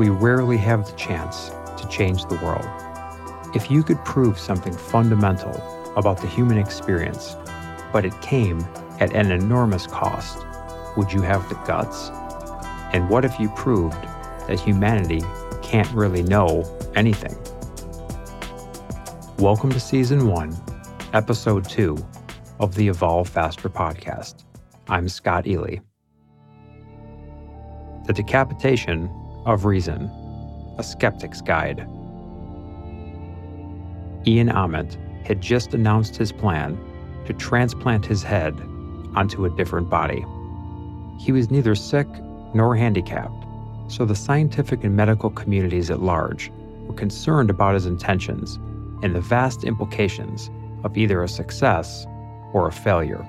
we rarely have the chance to change the world. If you could prove something fundamental about the human experience, but it came at an enormous cost, would you have the guts? And what if you proved that humanity can't really know anything? Welcome to Season 1, Episode 2 of the Evolve Faster podcast. I'm Scott Ely. The Decapitation of Reason, A Skeptic's Guide. Ian Ament had just announced his plan to transplant his head onto a different body. He was neither sick nor handicapped, so the scientific and medical communities at large were concerned about his intentions and the vast implications of either a success or a failure.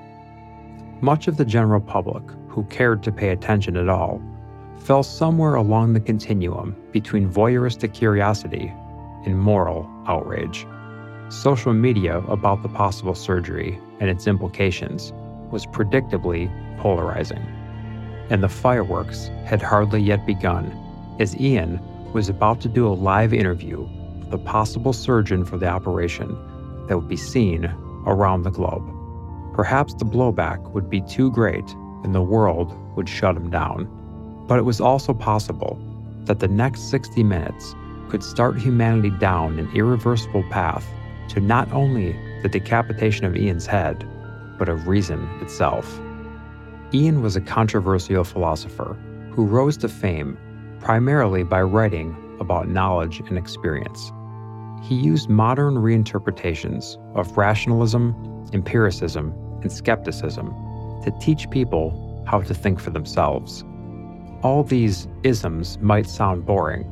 Much of the general public, who cared to pay attention at all, fell somewhere along the continuum between voyeuristic curiosity and moral outrage. Social media about the possible surgery and its implications was predictably polarizing. And the fireworks had hardly yet begun as Ian was about to do a live interview with the possible surgeon for the operation that would be seen around the globe. Perhaps the blowback would be too great and the world would shut him down. But it was also possible that the next 60 minutes could start humanity down an irreversible path to not only the decapitation of Ian's head, but of reason itself. Ian was a controversial philosopher who rose to fame primarily by writing about knowledge and experience. He used modern reinterpretations of rationalism, empiricism, and skepticism to teach people how to think for themselves. All these isms might sound boring,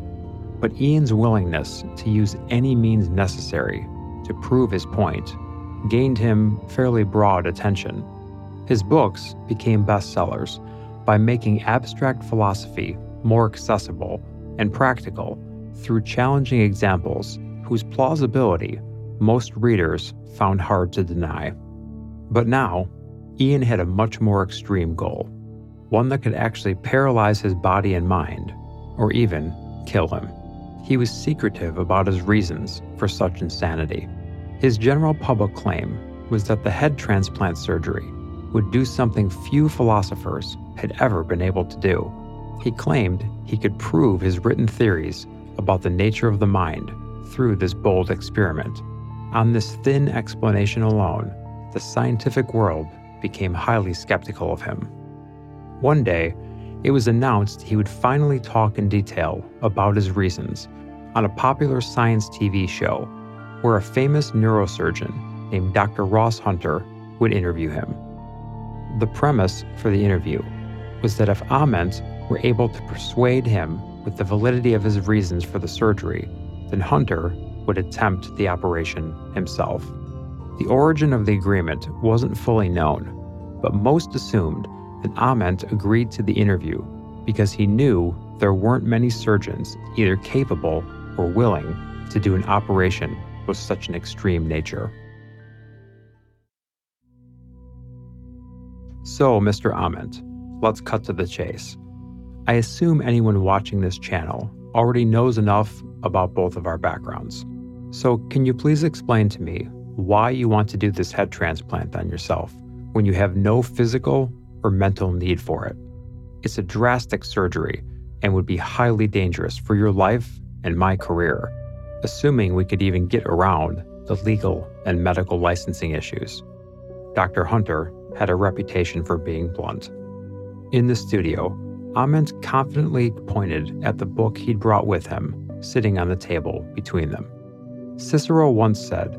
but Ian's willingness to use any means necessary to prove his point gained him fairly broad attention. His books became bestsellers by making abstract philosophy more accessible and practical through challenging examples whose plausibility most readers found hard to deny. But now, Ian had a much more extreme goal one that could actually paralyze his body and mind, or even kill him. He was secretive about his reasons for such insanity. His general public claim was that the head transplant surgery would do something few philosophers had ever been able to do. He claimed he could prove his written theories about the nature of the mind through this bold experiment. On this thin explanation alone, the scientific world became highly skeptical of him. One day, it was announced he would finally talk in detail about his reasons on a popular science TV show where a famous neurosurgeon named Dr. Ross Hunter would interview him. The premise for the interview was that if Ament were able to persuade him with the validity of his reasons for the surgery, then Hunter would attempt the operation himself. The origin of the agreement wasn't fully known, but most assumed that Ament agreed to the interview because he knew there weren't many surgeons either capable or willing to do an operation with such an extreme nature. So, Mr. Ament, let's cut to the chase. I assume anyone watching this channel already knows enough about both of our backgrounds. So, can you please explain to me why you want to do this head transplant on yourself when you have no physical or mental need for it. It's a drastic surgery and would be highly dangerous for your life and my career, assuming we could even get around the legal and medical licensing issues. Dr. Hunter had a reputation for being blunt. In the studio, Ament confidently pointed at the book he'd brought with him, sitting on the table between them. Cicero once said,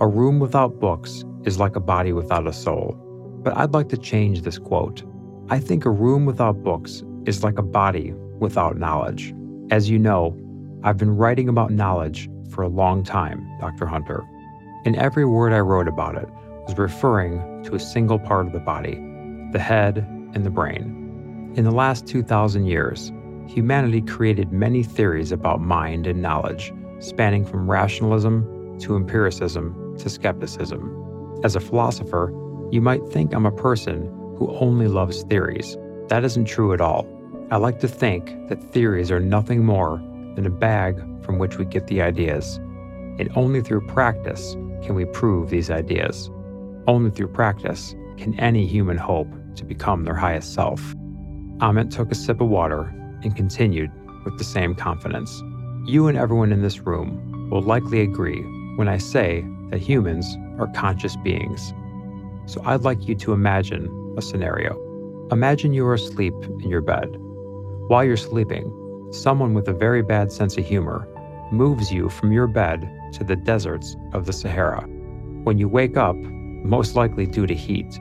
A room without books is like a body without a soul. But I'd like to change this quote. I think a room without books is like a body without knowledge. As you know, I've been writing about knowledge for a long time, Dr. Hunter. And every word I wrote about it was referring to a single part of the body the head and the brain. In the last 2,000 years, humanity created many theories about mind and knowledge, spanning from rationalism to empiricism to skepticism. As a philosopher, you might think I'm a person who only loves theories. That isn't true at all. I like to think that theories are nothing more than a bag from which we get the ideas, and only through practice can we prove these ideas. Only through practice can any human hope to become their highest self. Ament took a sip of water and continued with the same confidence. You and everyone in this room will likely agree when I say that humans are conscious beings. So I'd like you to imagine a scenario. Imagine you are asleep in your bed. While you're sleeping, someone with a very bad sense of humor moves you from your bed to the deserts of the Sahara. When you wake up, most likely due to heat,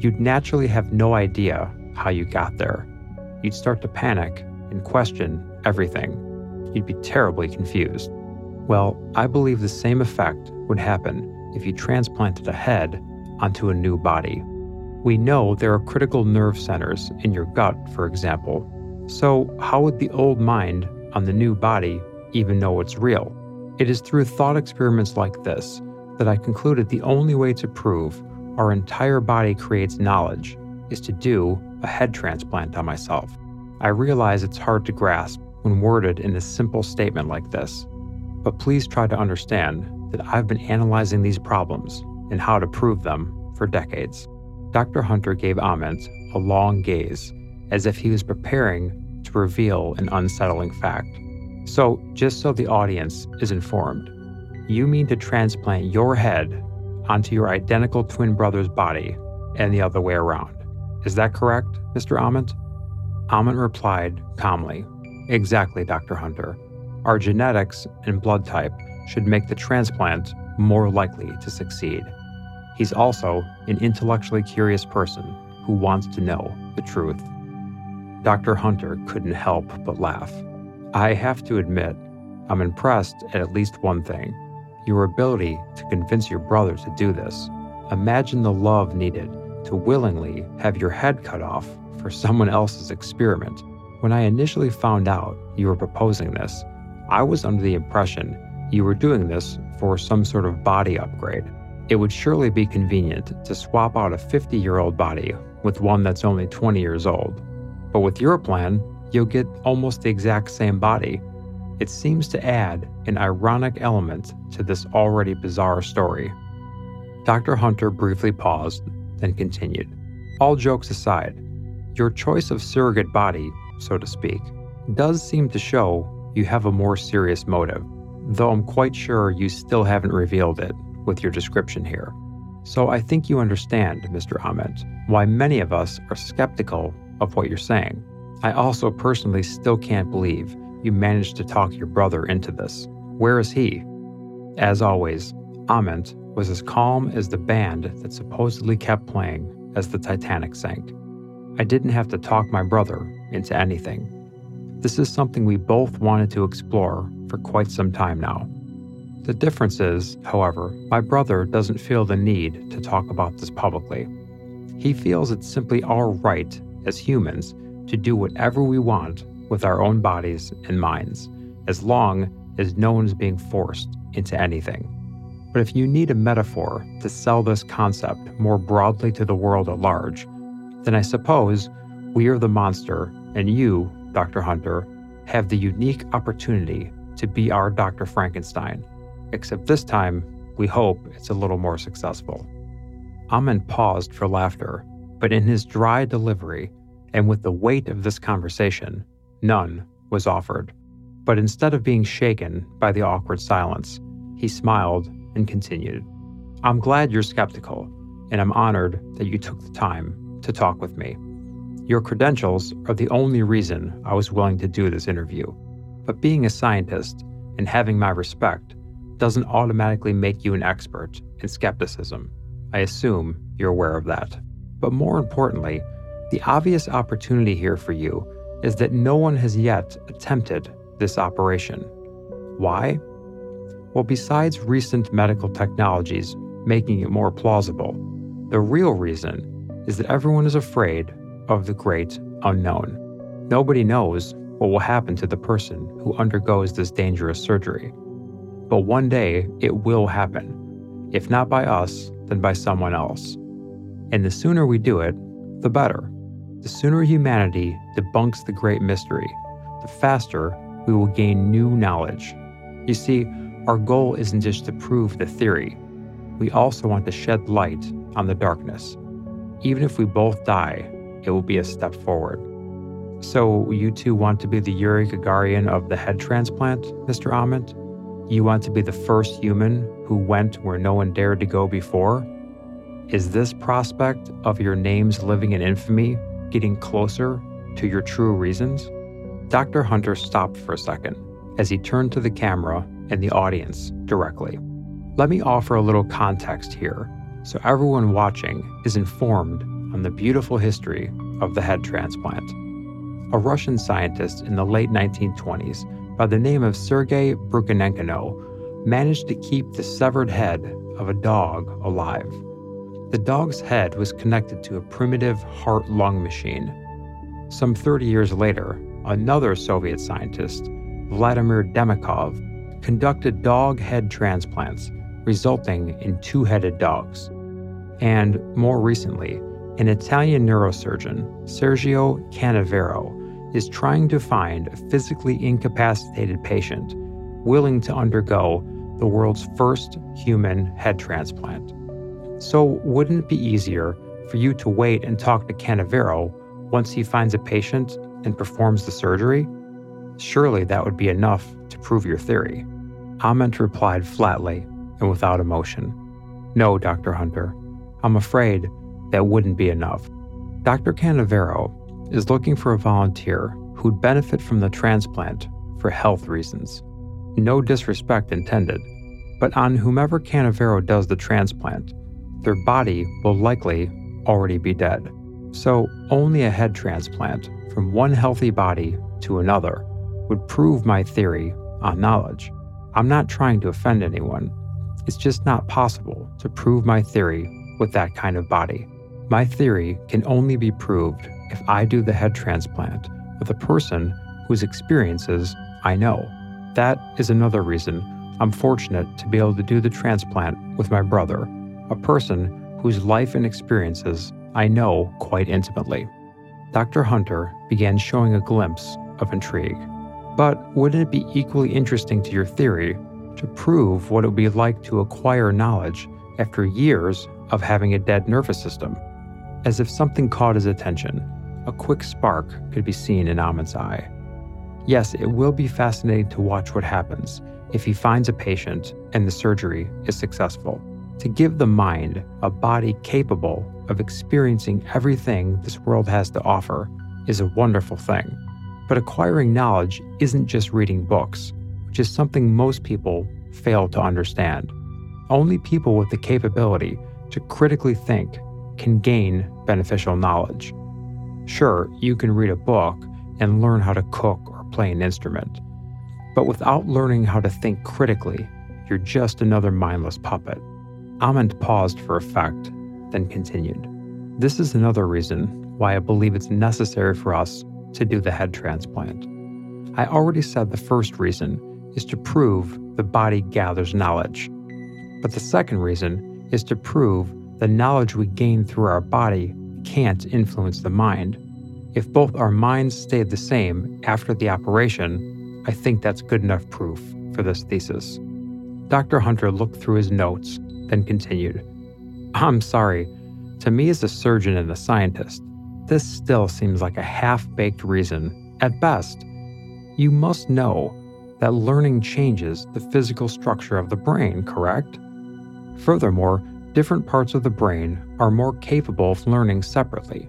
you'd naturally have no idea how you got there. You'd start to panic and question everything. You'd be terribly confused. Well, I believe the same effect would happen if you transplanted a head onto a new body. We know there are critical nerve centers in your gut, for example. So, how would the old mind on the new body even know it's real? It is through thought experiments like this that I concluded the only way to prove our entire body creates knowledge is to do a head transplant on myself. I realize it's hard to grasp when worded in a simple statement like this, but please try to understand that I've been analyzing these problems and how to prove them for decades. Dr. Hunter gave Ament a long gaze, as if he was preparing to reveal an unsettling fact. So, just so the audience is informed, you mean to transplant your head onto your identical twin brother's body and the other way around. Is that correct, Mr. Ament? Ament replied calmly, Exactly, Dr. Hunter. Our genetics and blood type should make the transplant more likely to succeed. He's also an intellectually curious person who wants to know the truth. Dr. Hunter couldn't help but laugh. I have to admit, I'm impressed at at least one thing your ability to convince your brother to do this. Imagine the love needed to willingly have your head cut off for someone else's experiment. When I initially found out you were proposing this, I was under the impression you were doing this for some sort of body upgrade. It would surely be convenient to swap out a 50 year old body with one that's only 20 years old. But with your plan, you'll get almost the exact same body. It seems to add an ironic element to this already bizarre story. Dr. Hunter briefly paused, then continued. All jokes aside, your choice of surrogate body, so to speak, does seem to show you have a more serious motive, though I'm quite sure you still haven't revealed it with your description here. So I think you understand, Mr. Ament, why many of us are skeptical of what you're saying. I also personally still can't believe you managed to talk your brother into this. Where is he? As always, Ament was as calm as the band that supposedly kept playing as the Titanic sank. I didn't have to talk my brother into anything. This is something we both wanted to explore for quite some time now. The difference is, however, my brother doesn't feel the need to talk about this publicly. He feels it's simply our right as humans to do whatever we want with our own bodies and minds, as long as no one is being forced into anything. But if you need a metaphor to sell this concept more broadly to the world at large, then I suppose we are the monster and you, Dr. Hunter, have the unique opportunity to be our Dr. Frankenstein. Except this time, we hope it's a little more successful. Ament paused for laughter, but in his dry delivery, and with the weight of this conversation, none was offered. But instead of being shaken by the awkward silence, he smiled and continued. I'm glad you're skeptical, and I'm honored that you took the time to talk with me. Your credentials are the only reason I was willing to do this interview. But being a scientist and having my respect doesn't automatically make you an expert in skepticism. I assume you're aware of that. But more importantly, the obvious opportunity here for you is that no one has yet attempted this operation. Why? Well, besides recent medical technologies making it more plausible, the real reason is that everyone is afraid of the great unknown. Nobody knows what will happen to the person who undergoes this dangerous surgery. But one day it will happen, if not by us, then by someone else. And the sooner we do it, the better. The sooner humanity debunks the great mystery, the faster we will gain new knowledge. You see, our goal isn't just to prove the theory, we also want to shed light on the darkness. Even if we both die, it will be a step forward. So, you two want to be the Yuri Gagarin of the head transplant, Mr. Ament? You want to be the first human who went where no one dared to go before? Is this prospect of your name's living in infamy getting closer to your true reasons? Dr. Hunter stopped for a second as he turned to the camera and the audience directly. Let me offer a little context here so everyone watching is informed on the beautiful history of the head transplant. A Russian scientist in the late 1920s by the name of Sergei Brukhonenko managed to keep the severed head of a dog alive. The dog's head was connected to a primitive heart lung machine. Some 30 years later, another Soviet scientist, Vladimir Demikhov, conducted dog head transplants, resulting in two headed dogs. And more recently, an Italian neurosurgeon, Sergio Canavero, is trying to find a physically incapacitated patient willing to undergo the world's first human head transplant. So, wouldn't it be easier for you to wait and talk to Canavero once he finds a patient and performs the surgery? Surely that would be enough to prove your theory. Ament replied flatly and without emotion. No, Dr. Hunter, I'm afraid that wouldn't be enough. Dr. Canavero is looking for a volunteer who'd benefit from the transplant for health reasons. No disrespect intended, but on whomever Canavero does the transplant, their body will likely already be dead. So, only a head transplant from one healthy body to another would prove my theory on knowledge. I'm not trying to offend anyone. It's just not possible to prove my theory with that kind of body. My theory can only be proved if I do the head transplant with a person whose experiences I know. That is another reason I'm fortunate to be able to do the transplant with my brother a person whose life and experiences I know quite intimately. Dr. Hunter began showing a glimpse of intrigue. But wouldn't it be equally interesting to your theory to prove what it would be like to acquire knowledge after years of having a dead nervous system? As if something caught his attention, a quick spark could be seen in Ament's eye. Yes, it will be fascinating to watch what happens if he finds a patient and the surgery is successful. To give the mind a body capable of experiencing everything this world has to offer is a wonderful thing. But acquiring knowledge isn't just reading books, which is something most people fail to understand. Only people with the capability to critically think can gain beneficial knowledge. Sure, you can read a book and learn how to cook or play an instrument, but without learning how to think critically, you're just another mindless puppet. Ament paused for effect, then continued. This is another reason why I believe it's necessary for us to do the head transplant. I already said the first reason is to prove the body gathers knowledge. But the second reason is to prove the knowledge we gain through our body can't influence the mind. If both our minds stayed the same after the operation, I think that's good enough proof for this thesis. Dr. Hunter looked through his notes then continued, I'm sorry. To me, as a surgeon and a scientist, this still seems like a half baked reason at best. You must know that learning changes the physical structure of the brain, correct? Furthermore, different parts of the brain are more capable of learning separately.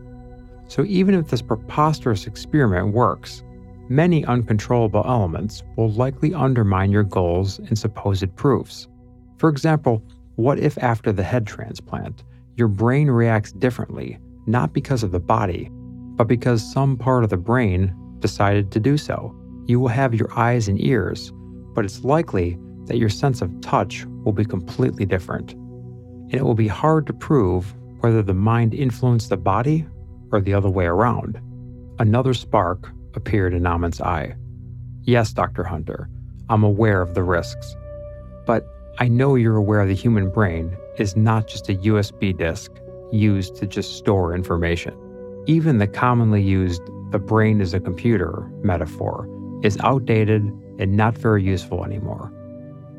So, even if this preposterous experiment works, many uncontrollable elements will likely undermine your goals and supposed proofs. For example, what if after the head transplant, your brain reacts differently, not because of the body, but because some part of the brain decided to do so? You will have your eyes and ears, but it's likely that your sense of touch will be completely different. And it will be hard to prove whether the mind influenced the body or the other way around. Another spark appeared in Ament's eye. Yes, Dr. Hunter, I'm aware of the risks. But I know you're aware the human brain is not just a USB disk used to just store information. Even the commonly used the brain is a computer metaphor is outdated and not very useful anymore.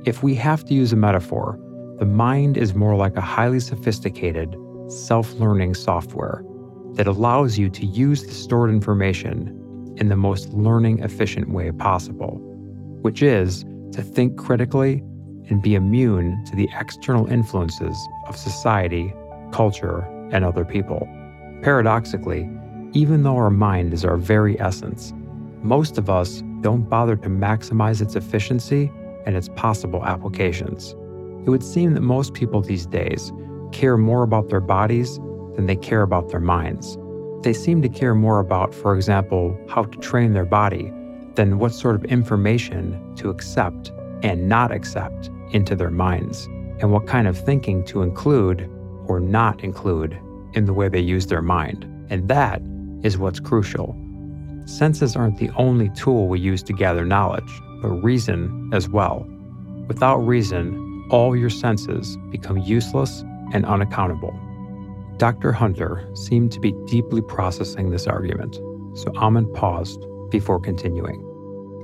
If we have to use a metaphor, the mind is more like a highly sophisticated, self learning software that allows you to use the stored information in the most learning efficient way possible, which is to think critically and be immune to the external influences of society, culture, and other people. Paradoxically, even though our mind is our very essence, most of us don't bother to maximize its efficiency and its possible applications. It would seem that most people these days care more about their bodies than they care about their minds. They seem to care more about, for example, how to train their body than what sort of information to accept and not accept into their minds, and what kind of thinking to include or not include in the way they use their mind. And that is what's crucial. Senses aren't the only tool we use to gather knowledge, but reason as well. Without reason, all your senses become useless and unaccountable. Dr. Hunter seemed to be deeply processing this argument, so Ament paused before continuing.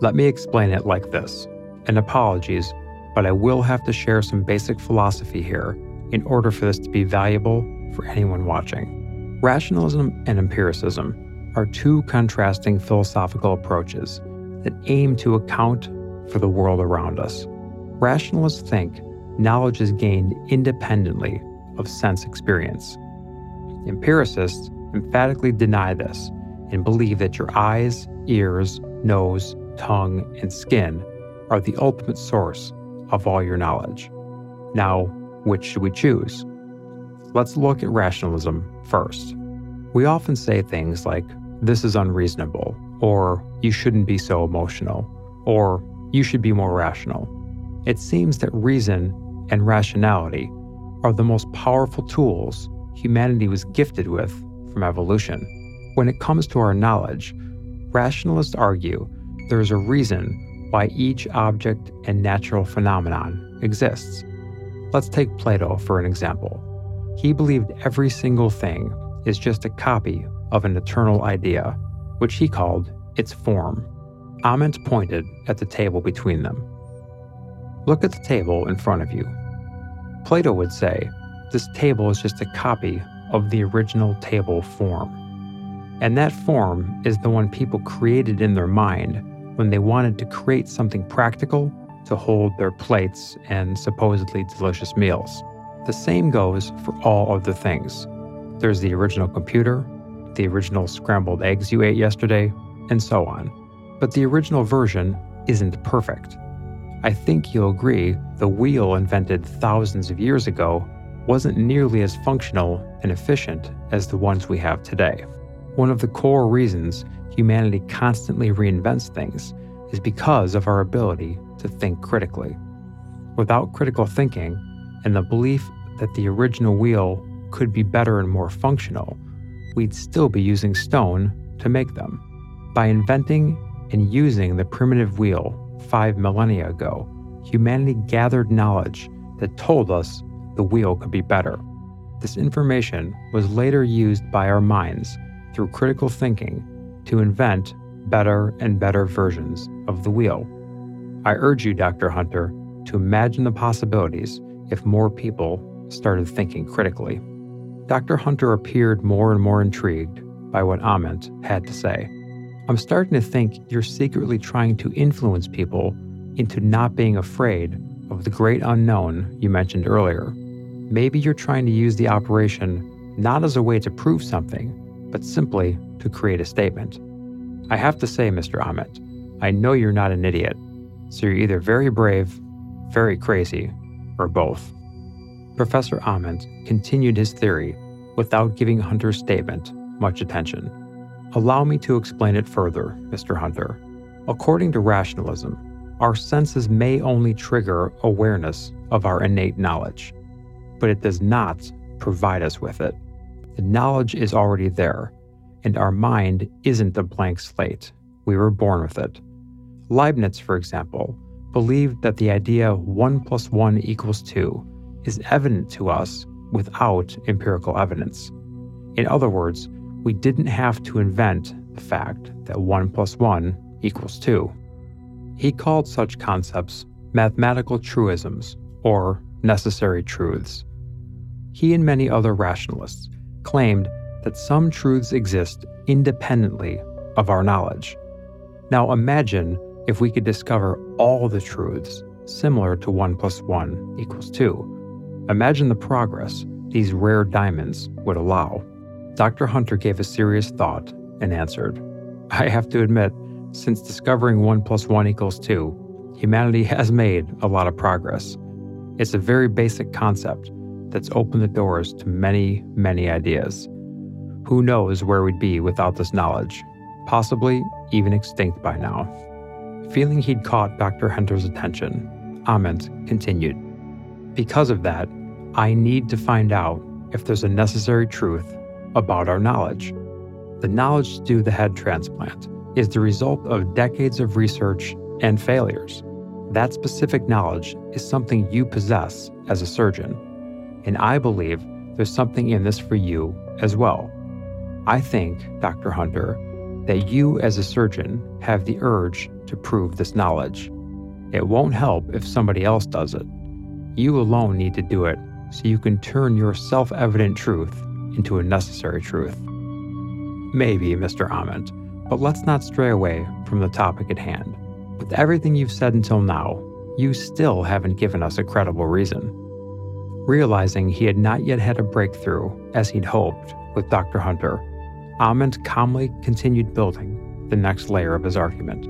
Let me explain it like this, and apologies, but I will have to share some basic philosophy here in order for this to be valuable for anyone watching. Rationalism and empiricism are two contrasting philosophical approaches that aim to account for the world around us. Rationalists think knowledge is gained independently of sense experience. Empiricists emphatically deny this and believe that your eyes, ears, nose, tongue, and skin are the ultimate source of all your knowledge. Now, which should we choose? Let's look at rationalism first. We often say things like, this is unreasonable, or you shouldn't be so emotional, or you should be more rational. It seems that reason and rationality are the most powerful tools humanity was gifted with from evolution. When it comes to our knowledge, rationalists argue there is a reason why each object and natural phenomenon exists. Let's take Plato for an example. He believed every single thing is just a copy of an eternal idea, which he called its form. Ament pointed at the table between them. Look at the table in front of you. Plato would say, this table is just a copy of the original table form. And that form is the one people created in their mind when they wanted to create something practical to hold their plates and supposedly delicious meals. The same goes for all other things. There's the original computer, the original scrambled eggs you ate yesterday, and so on. But the original version isn't perfect. I think you'll agree the wheel invented thousands of years ago wasn't nearly as functional and efficient as the ones we have today. One of the core reasons humanity constantly reinvents things is because of our ability to think critically. Without critical thinking and the belief that the original wheel could be better and more functional, we'd still be using stone to make them. By inventing and using the primitive wheel five millennia ago, humanity gathered knowledge that told us the wheel could be better. This information was later used by our minds through critical thinking to invent better and better versions of the wheel. I urge you, Dr. Hunter, to imagine the possibilities if more people started thinking critically. Dr. Hunter appeared more and more intrigued by what Ament had to say. I'm starting to think you're secretly trying to influence people into not being afraid of the great unknown you mentioned earlier. Maybe you're trying to use the operation not as a way to prove something, but simply to create a statement. I have to say, Mr. Ament, I know you're not an idiot, so you're either very brave, very crazy, or both. Professor Ament continued his theory without giving Hunter's statement much attention. Allow me to explain it further, Mr. Hunter. According to rationalism, our senses may only trigger awareness of our innate knowledge, but it does not provide us with it. The knowledge is already there, and our mind isn't a blank slate. We were born with it. Leibniz, for example, believed that the idea 1 plus 1 equals 2 is evident to us without empirical evidence. In other words, we didn't have to invent the fact that 1 plus 1 equals 2. He called such concepts mathematical truisms or necessary truths. He and many other rationalists claimed that some truths exist independently of our knowledge. Now imagine if we could discover all the truths similar to 1 plus 1 equals 2. Imagine the progress these rare diamonds would allow. Dr. Hunter gave a serious thought and answered I have to admit, since discovering 1 plus 1 equals 2, humanity has made a lot of progress. It's a very basic concept that's opened the doors to many, many ideas. Who knows where we'd be without this knowledge? Possibly even extinct by now. Feeling he'd caught Dr. Hunter's attention, Ament continued. Because of that, I need to find out if there's a necessary truth about our knowledge. The knowledge to do the head transplant is the result of decades of research and failures. That specific knowledge is something you possess as a surgeon, and I believe there's something in this for you as well. I think, Dr. Hunter, that you as a surgeon have the urge to prove this knowledge. It won't help if somebody else does it. You alone need to do it so you can turn your self evident truth into a necessary truth. Maybe, Mr. Ament, but let's not stray away from the topic at hand. With everything you've said until now, you still haven't given us a credible reason. Realizing he had not yet had a breakthrough, as he'd hoped, with Dr. Hunter, Ament calmly continued building the next layer of his argument.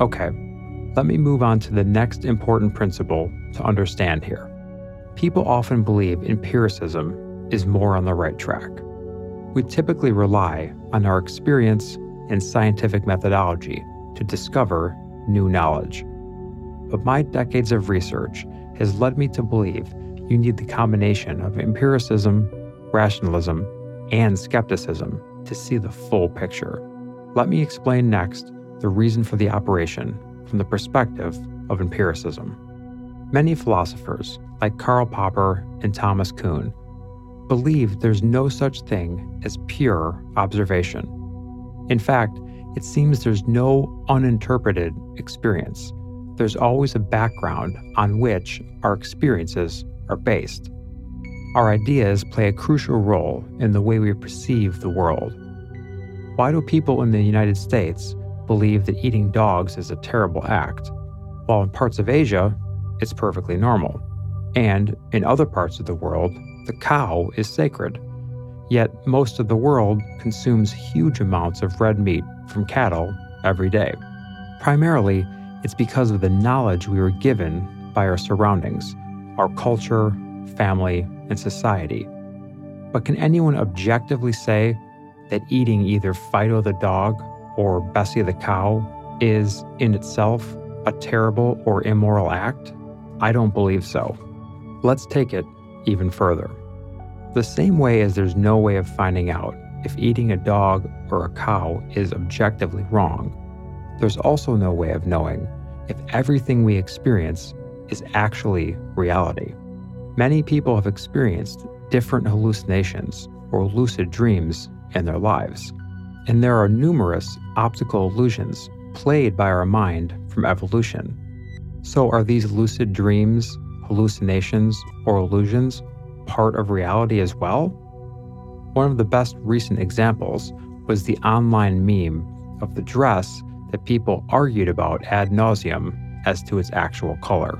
Okay, let me move on to the next important principle to understand here. People often believe empiricism is more on the right track. We typically rely on our experience and scientific methodology to discover new knowledge. But my decades of research has led me to believe you need the combination of empiricism, rationalism, and skepticism to see the full picture. Let me explain next the reason for the operation from the perspective of empiricism. Many philosophers, like Karl Popper and Thomas Kuhn, believe there's no such thing as pure observation. In fact, it seems there's no uninterpreted experience. There's always a background on which our experiences are based. Our ideas play a crucial role in the way we perceive the world. Why do people in the United States believe that eating dogs is a terrible act, while in parts of Asia, it's perfectly normal? And in other parts of the world, the cow is sacred. Yet most of the world consumes huge amounts of red meat from cattle every day. Primarily, it's because of the knowledge we were given by our surroundings, our culture, family, and society. But can anyone objectively say that eating either Fido the dog or Bessie the cow is in itself a terrible or immoral act? I don't believe so. Let's take it even further. The same way as there's no way of finding out if eating a dog or a cow is objectively wrong, there's also no way of knowing if everything we experience is actually reality. Many people have experienced different hallucinations or lucid dreams in their lives, and there are numerous optical illusions played by our mind from evolution. So, are these lucid dreams, hallucinations, or illusions part of reality as well? One of the best recent examples was the online meme of the dress that people argued about ad nauseum as to its actual color.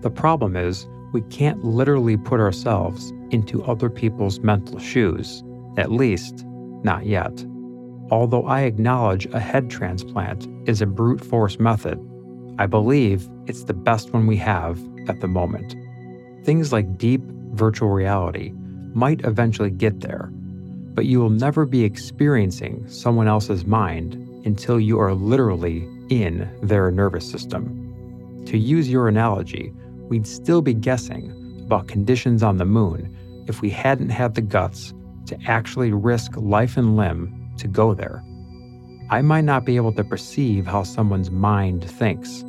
The problem is, we can't literally put ourselves into other people's mental shoes, at least, not yet. Although I acknowledge a head transplant is a brute force method, I believe it's the best one we have at the moment. Things like deep virtual reality might eventually get there, but you will never be experiencing someone else's mind until you are literally in their nervous system. To use your analogy, we'd still be guessing about conditions on the moon if we hadn't had the guts to actually risk life and limb to go there. I might not be able to perceive how someone's mind thinks,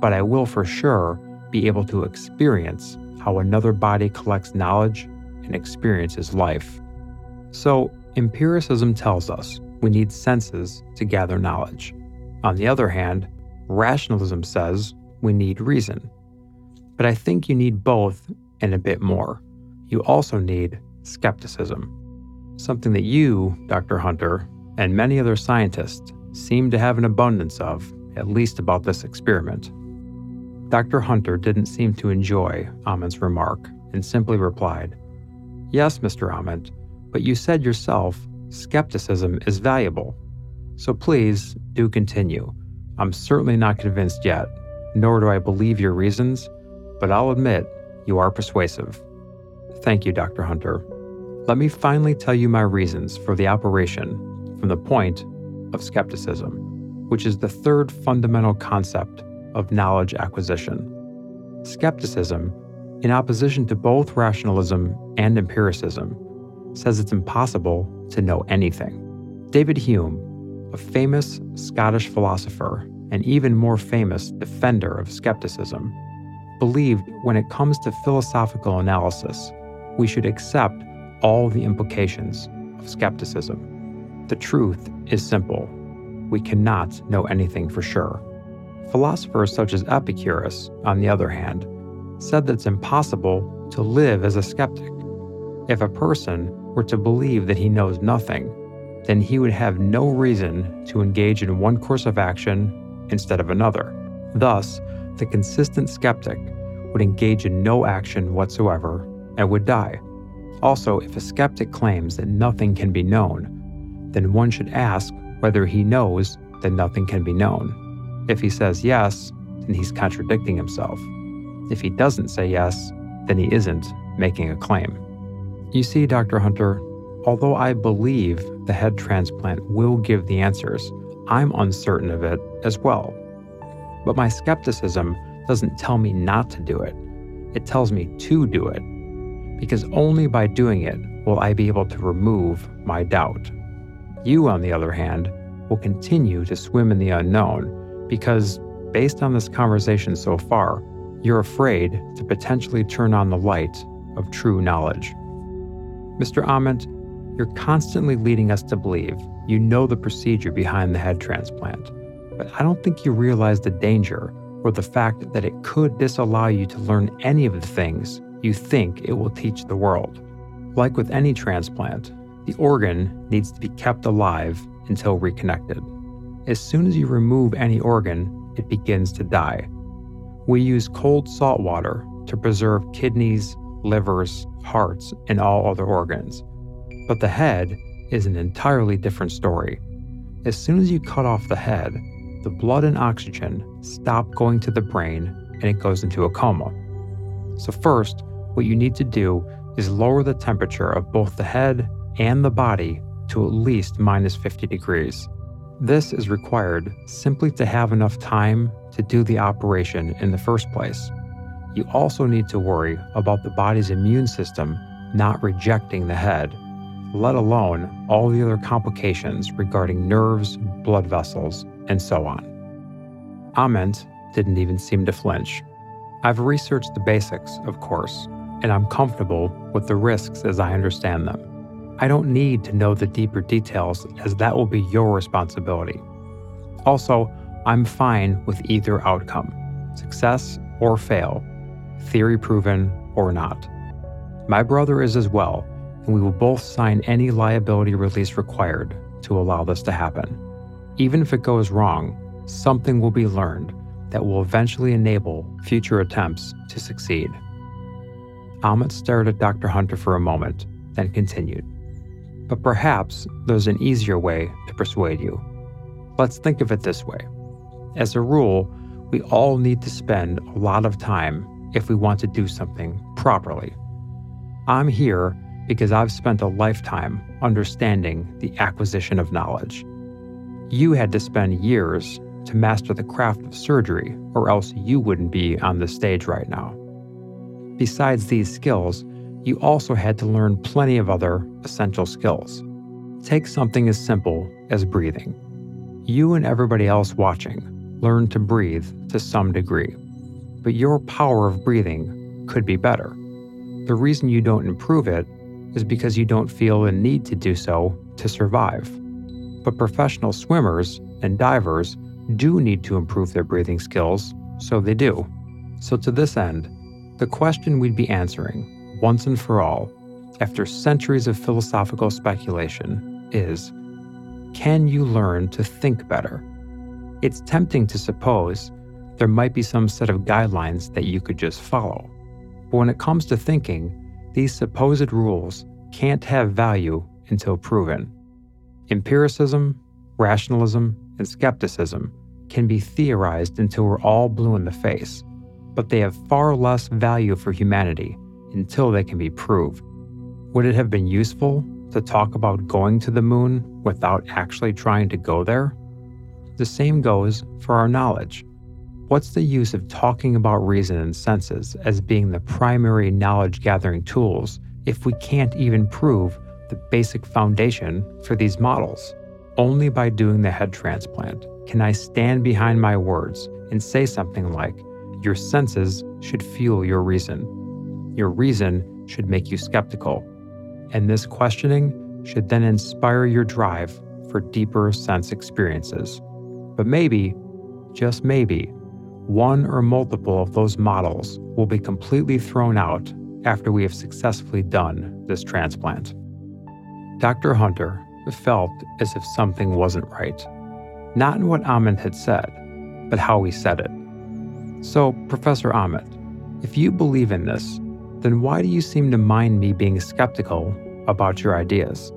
but I will for sure be able to experience how another body collects knowledge and experiences life. So, Empiricism tells us we need senses to gather knowledge. On the other hand, rationalism says we need reason. But I think you need both and a bit more. You also need skepticism, something that you, Dr. Hunter, and many other scientists seem to have an abundance of, at least about this experiment. Dr. Hunter didn't seem to enjoy Ament's remark and simply replied, Yes, Mr. Ament, but you said yourself skepticism is valuable. So please do continue. I'm certainly not convinced yet, nor do I believe your reasons, but I'll admit you are persuasive. Thank you, Dr. Hunter. Let me finally tell you my reasons for the operation from the point of skepticism, which is the third fundamental concept of knowledge acquisition. Skepticism, in opposition to both rationalism and empiricism, says it's impossible to know anything. David Hume, a famous Scottish philosopher and even more famous defender of skepticism, believed when it comes to philosophical analysis, we should accept all the implications of skepticism. The truth is simple we cannot know anything for sure. Philosophers such as Epicurus, on the other hand, said that it's impossible to live as a skeptic. If a person were to believe that he knows nothing, then he would have no reason to engage in one course of action instead of another. Thus, the consistent skeptic would engage in no action whatsoever and would die. Also, if a skeptic claims that nothing can be known, then one should ask whether he knows that nothing can be known. If he says yes, then he's contradicting himself. If he doesn't say yes, then he isn't making a claim. You see, Dr. Hunter, although I believe the head transplant will give the answers, I'm uncertain of it as well. But my skepticism doesn't tell me not to do it, it tells me to do it. Because only by doing it will I be able to remove my doubt. You, on the other hand, will continue to swim in the unknown because, based on this conversation so far, you're afraid to potentially turn on the light of true knowledge. Mr. Ament, you're constantly leading us to believe you know the procedure behind the head transplant, but I don't think you realize the danger or the fact that it could disallow you to learn any of the things you think it will teach the world. Like with any transplant, the organ needs to be kept alive until reconnected. As soon as you remove any organ, it begins to die. We use cold salt water to preserve kidneys, livers, hearts, and all other organs. But the head is an entirely different story. As soon as you cut off the head, the blood and oxygen stop going to the brain and it goes into a coma. So, first, what you need to do is lower the temperature of both the head and the body to at least minus 50 degrees. This is required simply to have enough time to do the operation in the first place you also need to worry about the body's immune system not rejecting the head, let alone all the other complications regarding nerves, blood vessels, and so on. Ament didn't even seem to flinch. I've researched the basics, of course, and I'm comfortable with the risks as I understand them. I don't need to know the deeper details, as that will be your responsibility. Also, I'm fine with either outcome success or fail theory proven or not. My brother is as well, and we will both sign any liability release required to allow this to happen. Even if it goes wrong, something will be learned that will eventually enable future attempts to succeed. Ament stared at Dr. Hunter for a moment, then continued. But perhaps there's an easier way to persuade you. Let's think of it this way. As a rule, we all need to spend a lot of time if we want to do something properly. I'm here because I've spent a lifetime understanding the acquisition of knowledge. You had to spend years to master the craft of surgery, or else you wouldn't be on the stage right now. Besides these skills, you also had to learn plenty of other essential skills. Take something as simple as breathing. You and everybody else watching learn to breathe to some degree but your power of breathing could be better. The reason you don't improve it is because you don't feel a need to do so to survive. But professional swimmers and divers do need to improve their breathing skills, so they do. So, to this end, the question we'd be answering, once and for all, after centuries of philosophical speculation, is can you learn to think better? It's tempting to suppose there might be some set of guidelines that you could just follow. But when it comes to thinking, these supposed rules can't have value until proven. Empiricism, rationalism, and skepticism can be theorized until we're all blue in the face, but they have far less value for humanity until they can be proved. Would it have been useful to talk about going to the moon without actually trying to go there? The same goes for our knowledge. What's the use of talking about reason and senses as being the primary knowledge gathering tools if we can't even prove the basic foundation for these models? Only by doing the head transplant can I stand behind my words and say something like, Your senses should fuel your reason. Your reason should make you skeptical. And this questioning should then inspire your drive for deeper sense experiences. But maybe, just maybe, one or multiple of those models will be completely thrown out after we have successfully done this transplant. Dr. Hunter felt as if something wasn't right, not in what Ament had said, but how he said it. So, Professor Ament, if you believe in this, then why do you seem to mind me being skeptical about your ideas?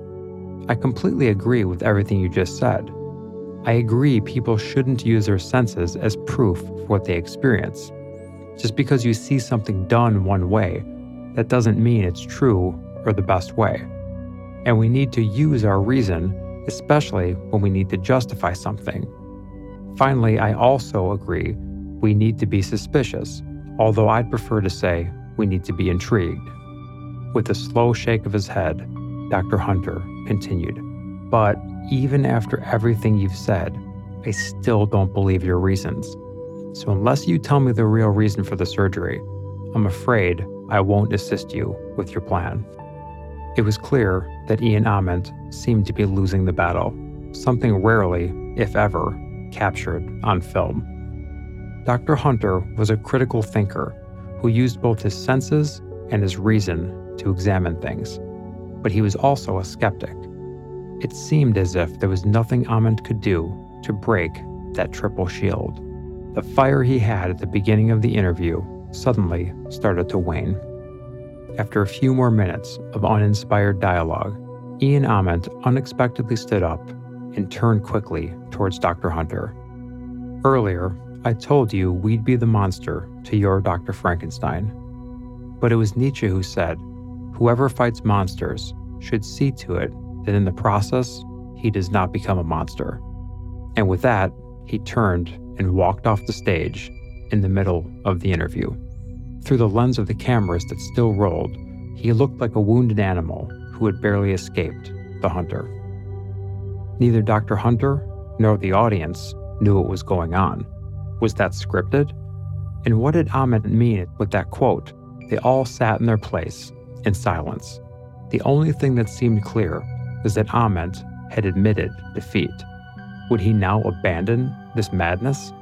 I completely agree with everything you just said. I agree people shouldn't use their senses as proof for what they experience. Just because you see something done one way, that doesn't mean it's true or the best way. And we need to use our reason, especially when we need to justify something. Finally, I also agree we need to be suspicious, although I'd prefer to say we need to be intrigued. With a slow shake of his head, Dr. Hunter continued, But even after everything you've said, I still don't believe your reasons. So, unless you tell me the real reason for the surgery, I'm afraid I won't assist you with your plan. It was clear that Ian Ament seemed to be losing the battle, something rarely, if ever, captured on film. Dr. Hunter was a critical thinker who used both his senses and his reason to examine things, but he was also a skeptic. It seemed as if there was nothing Ament could do to break that triple shield. The fire he had at the beginning of the interview suddenly started to wane. After a few more minutes of uninspired dialogue, Ian Ament unexpectedly stood up and turned quickly towards Dr. Hunter. Earlier, I told you we'd be the monster to your Dr. Frankenstein. But it was Nietzsche who said, whoever fights monsters should see to it that in the process, he does not become a monster. And with that, he turned and walked off the stage in the middle of the interview. Through the lens of the cameras that still rolled, he looked like a wounded animal who had barely escaped the hunter. Neither Dr. Hunter nor the audience knew what was going on. Was that scripted? And what did Ament mean with that quote? They all sat in their place in silence. The only thing that seemed clear was that Ament had admitted defeat. Would he now abandon this madness?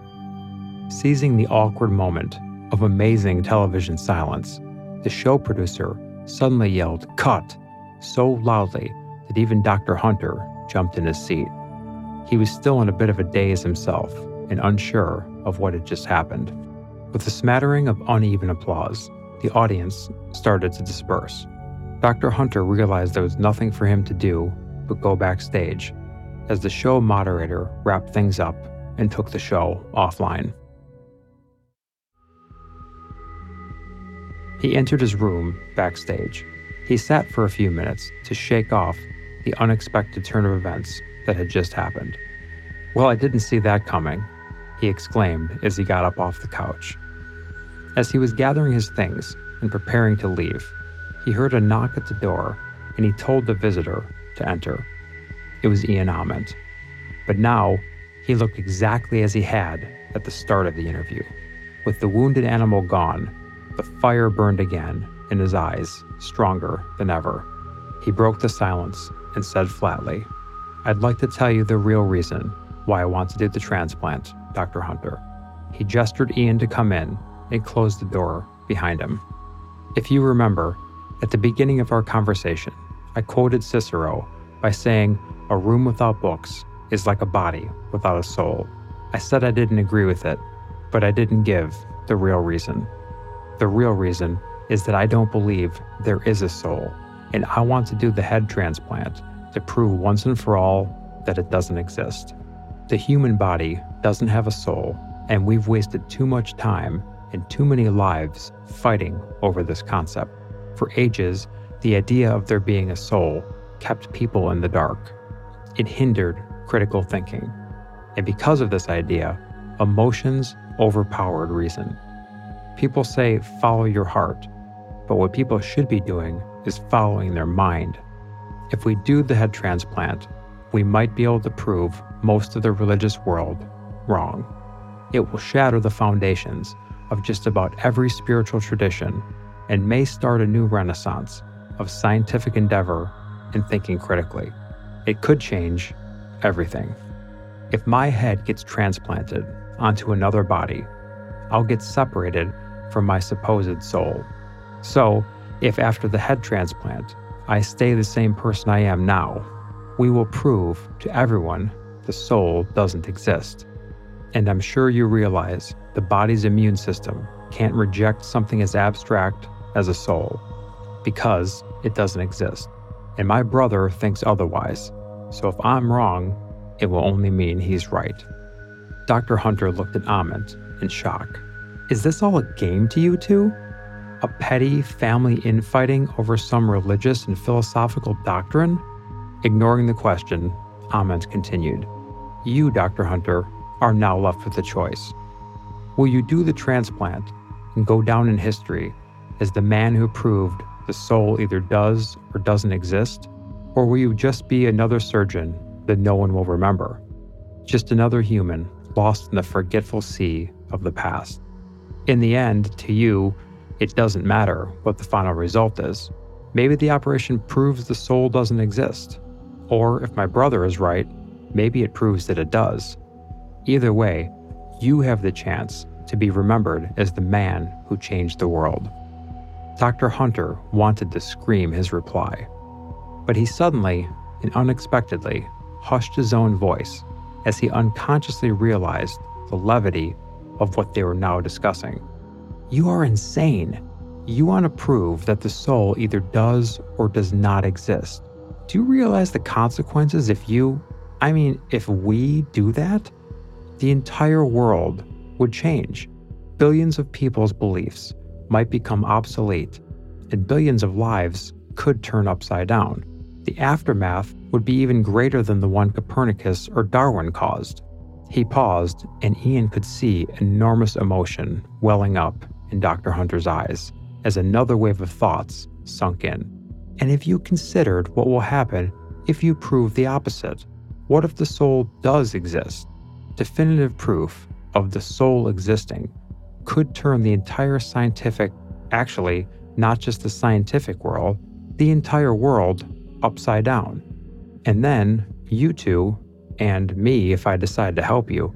Seizing the awkward moment of amazing television silence, the show producer suddenly yelled, Cut! so loudly that even Dr. Hunter jumped in his seat. He was still in a bit of a daze himself and unsure of what had just happened. With a smattering of uneven applause, the audience started to disperse. Dr. Hunter realized there was nothing for him to do but go backstage as the show moderator wrapped things up and took the show offline. He entered his room backstage. He sat for a few minutes to shake off the unexpected turn of events that had just happened. Well, I didn't see that coming, he exclaimed as he got up off the couch. As he was gathering his things and preparing to leave, he heard a knock at the door and he told the visitor to enter. It was Ian Ament. But now, he looked exactly as he had at the start of the interview. With the wounded animal gone, the fire burned again in his eyes, stronger than ever. He broke the silence and said flatly, I'd like to tell you the real reason why I want to do the transplant, Dr. Hunter. He gestured Ian to come in and closed the door behind him. If you remember, at the beginning of our conversation, I quoted Cicero by saying, A room without books is like a body without a soul. I said I didn't agree with it, but I didn't give the real reason. The real reason is that I don't believe there is a soul, and I want to do the head transplant to prove once and for all that it doesn't exist. The human body doesn't have a soul, and we've wasted too much time and too many lives fighting over this concept. For ages, the idea of there being a soul kept people in the dark. It hindered critical thinking. And because of this idea, emotions overpowered reason. People say, follow your heart, but what people should be doing is following their mind. If we do the head transplant, we might be able to prove most of the religious world wrong. It will shatter the foundations of just about every spiritual tradition and may start a new renaissance of scientific endeavor and thinking critically. It could change everything. If my head gets transplanted onto another body, I'll get separated from my supposed soul. So, if after the head transplant, I stay the same person I am now, we will prove to everyone the soul doesn't exist. And I'm sure you realize the body's immune system can't reject something as abstract as a soul because it doesn't exist. And my brother thinks otherwise. So if I'm wrong, it will only mean he's right. Dr. Hunter looked at Ament in shock. Is this all a game to you two? A petty family infighting over some religious and philosophical doctrine? Ignoring the question, Ament continued. You, Dr. Hunter, are now left with a choice. Will you do the transplant and go down in history as the man who proved the soul either does or doesn't exist? Or will you just be another surgeon that no one will remember? Just another human lost in the forgetful sea of the past. In the end, to you, it doesn't matter what the final result is. Maybe the operation proves the soul doesn't exist. Or if my brother is right, maybe it proves that it does. Either way, you have the chance to be remembered as the man who changed the world. Dr. Hunter wanted to scream his reply, but he suddenly and unexpectedly hushed his own voice as he unconsciously realized the levity of what they were now discussing. You are insane. You want to prove that the soul either does or does not exist. Do you realize the consequences if you, I mean, if we do that? The entire world would change. Billions of people's beliefs might become obsolete, and billions of lives could turn upside down. The aftermath would be even greater than the one Copernicus or Darwin caused. He paused, and Ian could see enormous emotion welling up in Dr. Hunter's eyes as another wave of thoughts sunk in. And if you considered what will happen if you prove the opposite, what if the soul does exist? Definitive proof of the soul existing could turn the entire scientific, actually, not just the scientific world, the entire world upside down. And then you two, and me if I decide to help you,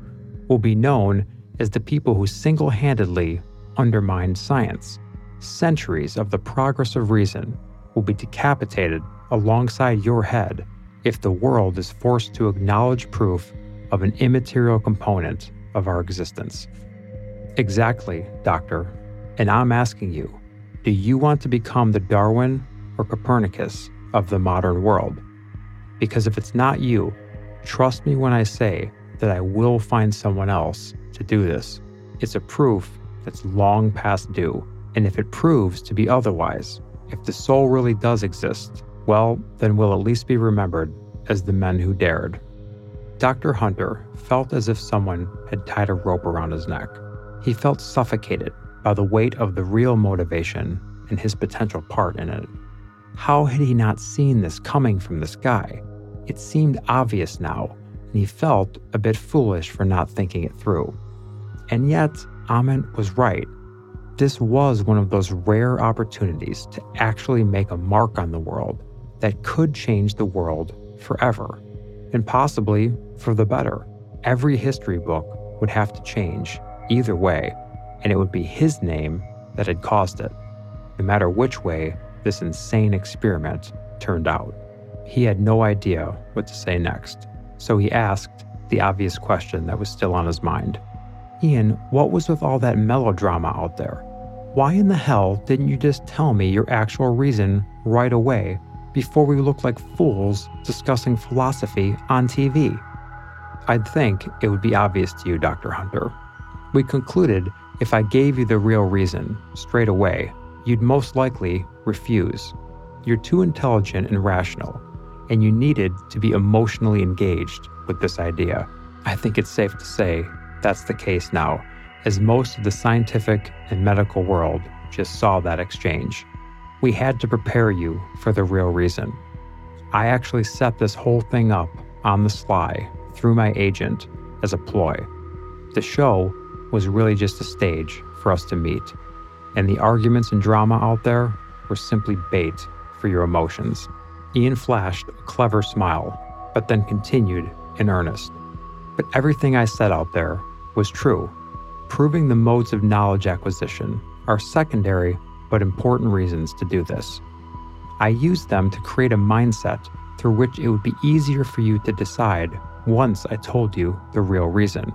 will be known as the people who single handedly undermined science. Centuries of the progress of reason will be decapitated alongside your head if the world is forced to acknowledge proof of an immaterial component of our existence. Exactly, Doctor. And I'm asking you do you want to become the Darwin or Copernicus of the modern world? Because if it's not you, trust me when I say that I will find someone else to do this. It's a proof that's long past due. And if it proves to be otherwise, if the soul really does exist, well, then we'll at least be remembered as the men who dared. Dr. Hunter felt as if someone had tied a rope around his neck. He felt suffocated by the weight of the real motivation and his potential part in it. How had he not seen this coming from this guy? It seemed obvious now, and he felt a bit foolish for not thinking it through. And yet, Ament was right. This was one of those rare opportunities to actually make a mark on the world that could change the world forever, and possibly for the better. Every history book would have to change either way, and it would be his name that had caused it, no matter which way this insane experiment turned out. He had no idea what to say next, so he asked the obvious question that was still on his mind Ian, what was with all that melodrama out there? Why in the hell didn't you just tell me your actual reason right away before we look like fools discussing philosophy on TV? I'd think it would be obvious to you, Dr. Hunter. We concluded if I gave you the real reason straight away, you'd most likely refuse. You're too intelligent and rational, and you needed to be emotionally engaged with this idea. I think it's safe to say that's the case now, as most of the scientific and medical world just saw that exchange. We had to prepare you for the real reason. I actually set this whole thing up on the sly through my agent as a ploy. The show was really just a stage for us to meet, and the arguments and drama out there were simply bait for your emotions. Ian flashed a clever smile, but then continued in earnest. But everything I said out there was true. Proving the modes of knowledge acquisition are secondary but important reasons to do this. I used them to create a mindset through which it would be easier for you to decide once I told you the real reason.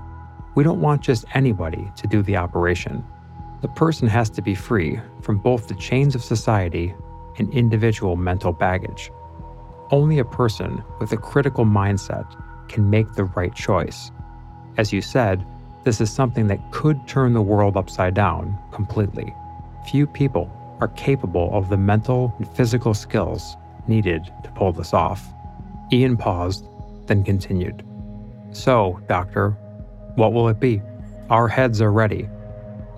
We don't want just anybody to do the operation. The person has to be free from both the chains of society and individual mental baggage. Only a person with a critical mindset can make the right choice. As you said, this is something that could turn the world upside down completely. Few people are capable of the mental and physical skills needed to pull this off. Ian paused, then continued. So, Doctor, what will it be? Our heads are ready.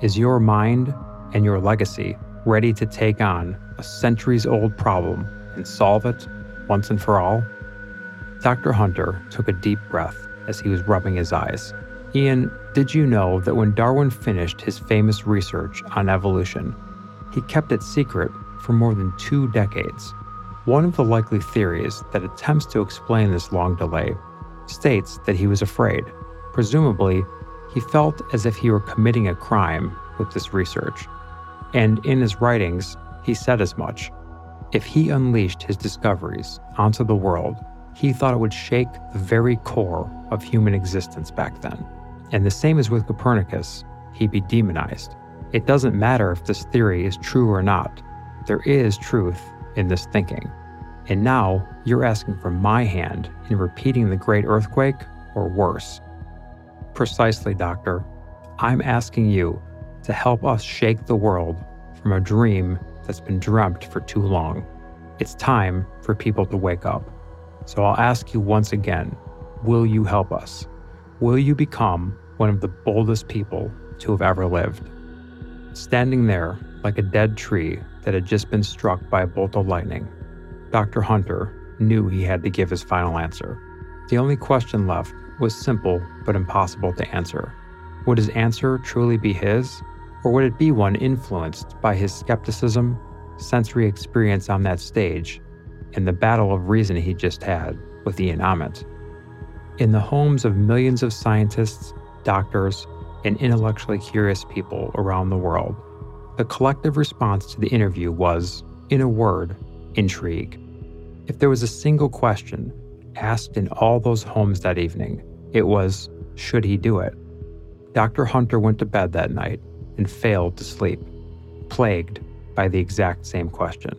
Is your mind and your legacy ready to take on a centuries old problem and solve it once and for all? Dr. Hunter took a deep breath as he was rubbing his eyes. Ian, did you know that when Darwin finished his famous research on evolution, he kept it secret for more than two decades? One of the likely theories that attempts to explain this long delay states that he was afraid. Presumably, he felt as if he were committing a crime with this research. And in his writings, he said as much. If he unleashed his discoveries onto the world, he thought it would shake the very core of human existence back then. And the same as with Copernicus, he'd be demonized. It doesn't matter if this theory is true or not, there is truth in this thinking. And now you're asking for my hand in repeating the great earthquake or worse. Precisely, Doctor. I'm asking you to help us shake the world from a dream that's been dreamt for too long. It's time for people to wake up. So I'll ask you once again will you help us? Will you become one of the boldest people to have ever lived? Standing there like a dead tree that had just been struck by a bolt of lightning, Dr. Hunter knew he had to give his final answer. The only question left was simple but impossible to answer. Would his answer truly be his, or would it be one influenced by his skepticism, sensory experience on that stage, and the battle of reason he just had with Ian Ament? In the homes of millions of scientists, doctors, and intellectually curious people around the world, the collective response to the interview was, in a word, intrigue. If there was a single question asked in all those homes that evening, it was, should he do it? Dr. Hunter went to bed that night and failed to sleep, plagued by the exact same question.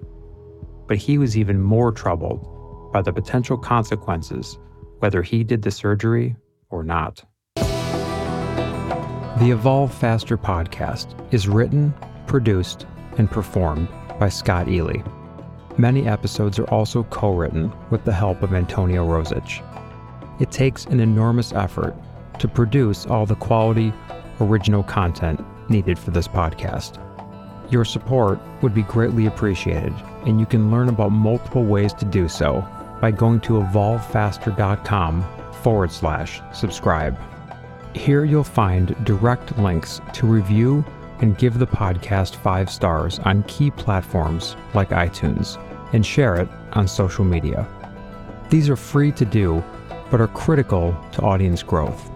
But he was even more troubled by the potential consequences whether he did the surgery or not. The Evolve Faster podcast is written, produced, and performed by Scott Ely. Many episodes are also co written with the help of Antonio Rosich. It takes an enormous effort to produce all the quality, original content needed for this podcast. Your support would be greatly appreciated, and you can learn about multiple ways to do so by going to evolvefaster.com forward slash subscribe. Here you'll find direct links to review and give the podcast five stars on key platforms like iTunes, and share it on social media. These are free to do, but are critical to audience growth.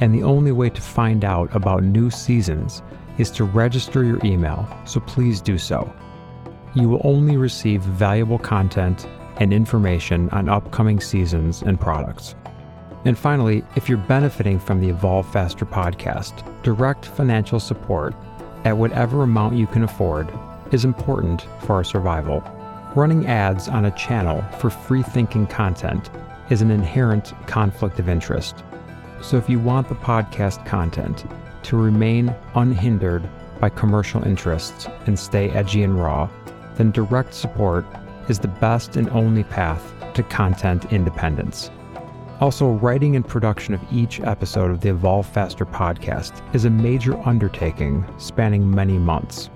And the only way to find out about new seasons is to register your email, so please do so. You will only receive valuable content and information on upcoming seasons and products. And finally, if you're benefiting from the Evolve Faster podcast, direct financial support at whatever amount you can afford is important for our survival. Running ads on a channel for free thinking content is an inherent conflict of interest. So if you want the podcast content to remain unhindered by commercial interests and stay edgy and raw, then direct support is the best and only path to content independence. Also, writing and production of each episode of the Evolve Faster podcast is a major undertaking spanning many months.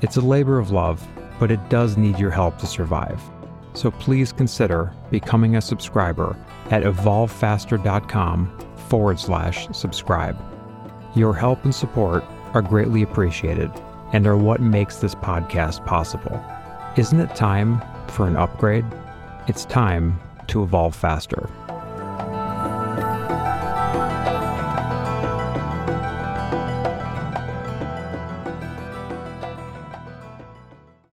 It's a labor of love, but it does need your help to survive. So please consider becoming a subscriber at evolvefaster.com forward slash subscribe. Your help and support are greatly appreciated and are what makes this podcast possible. Isn't it time for an upgrade? It's time to evolve faster.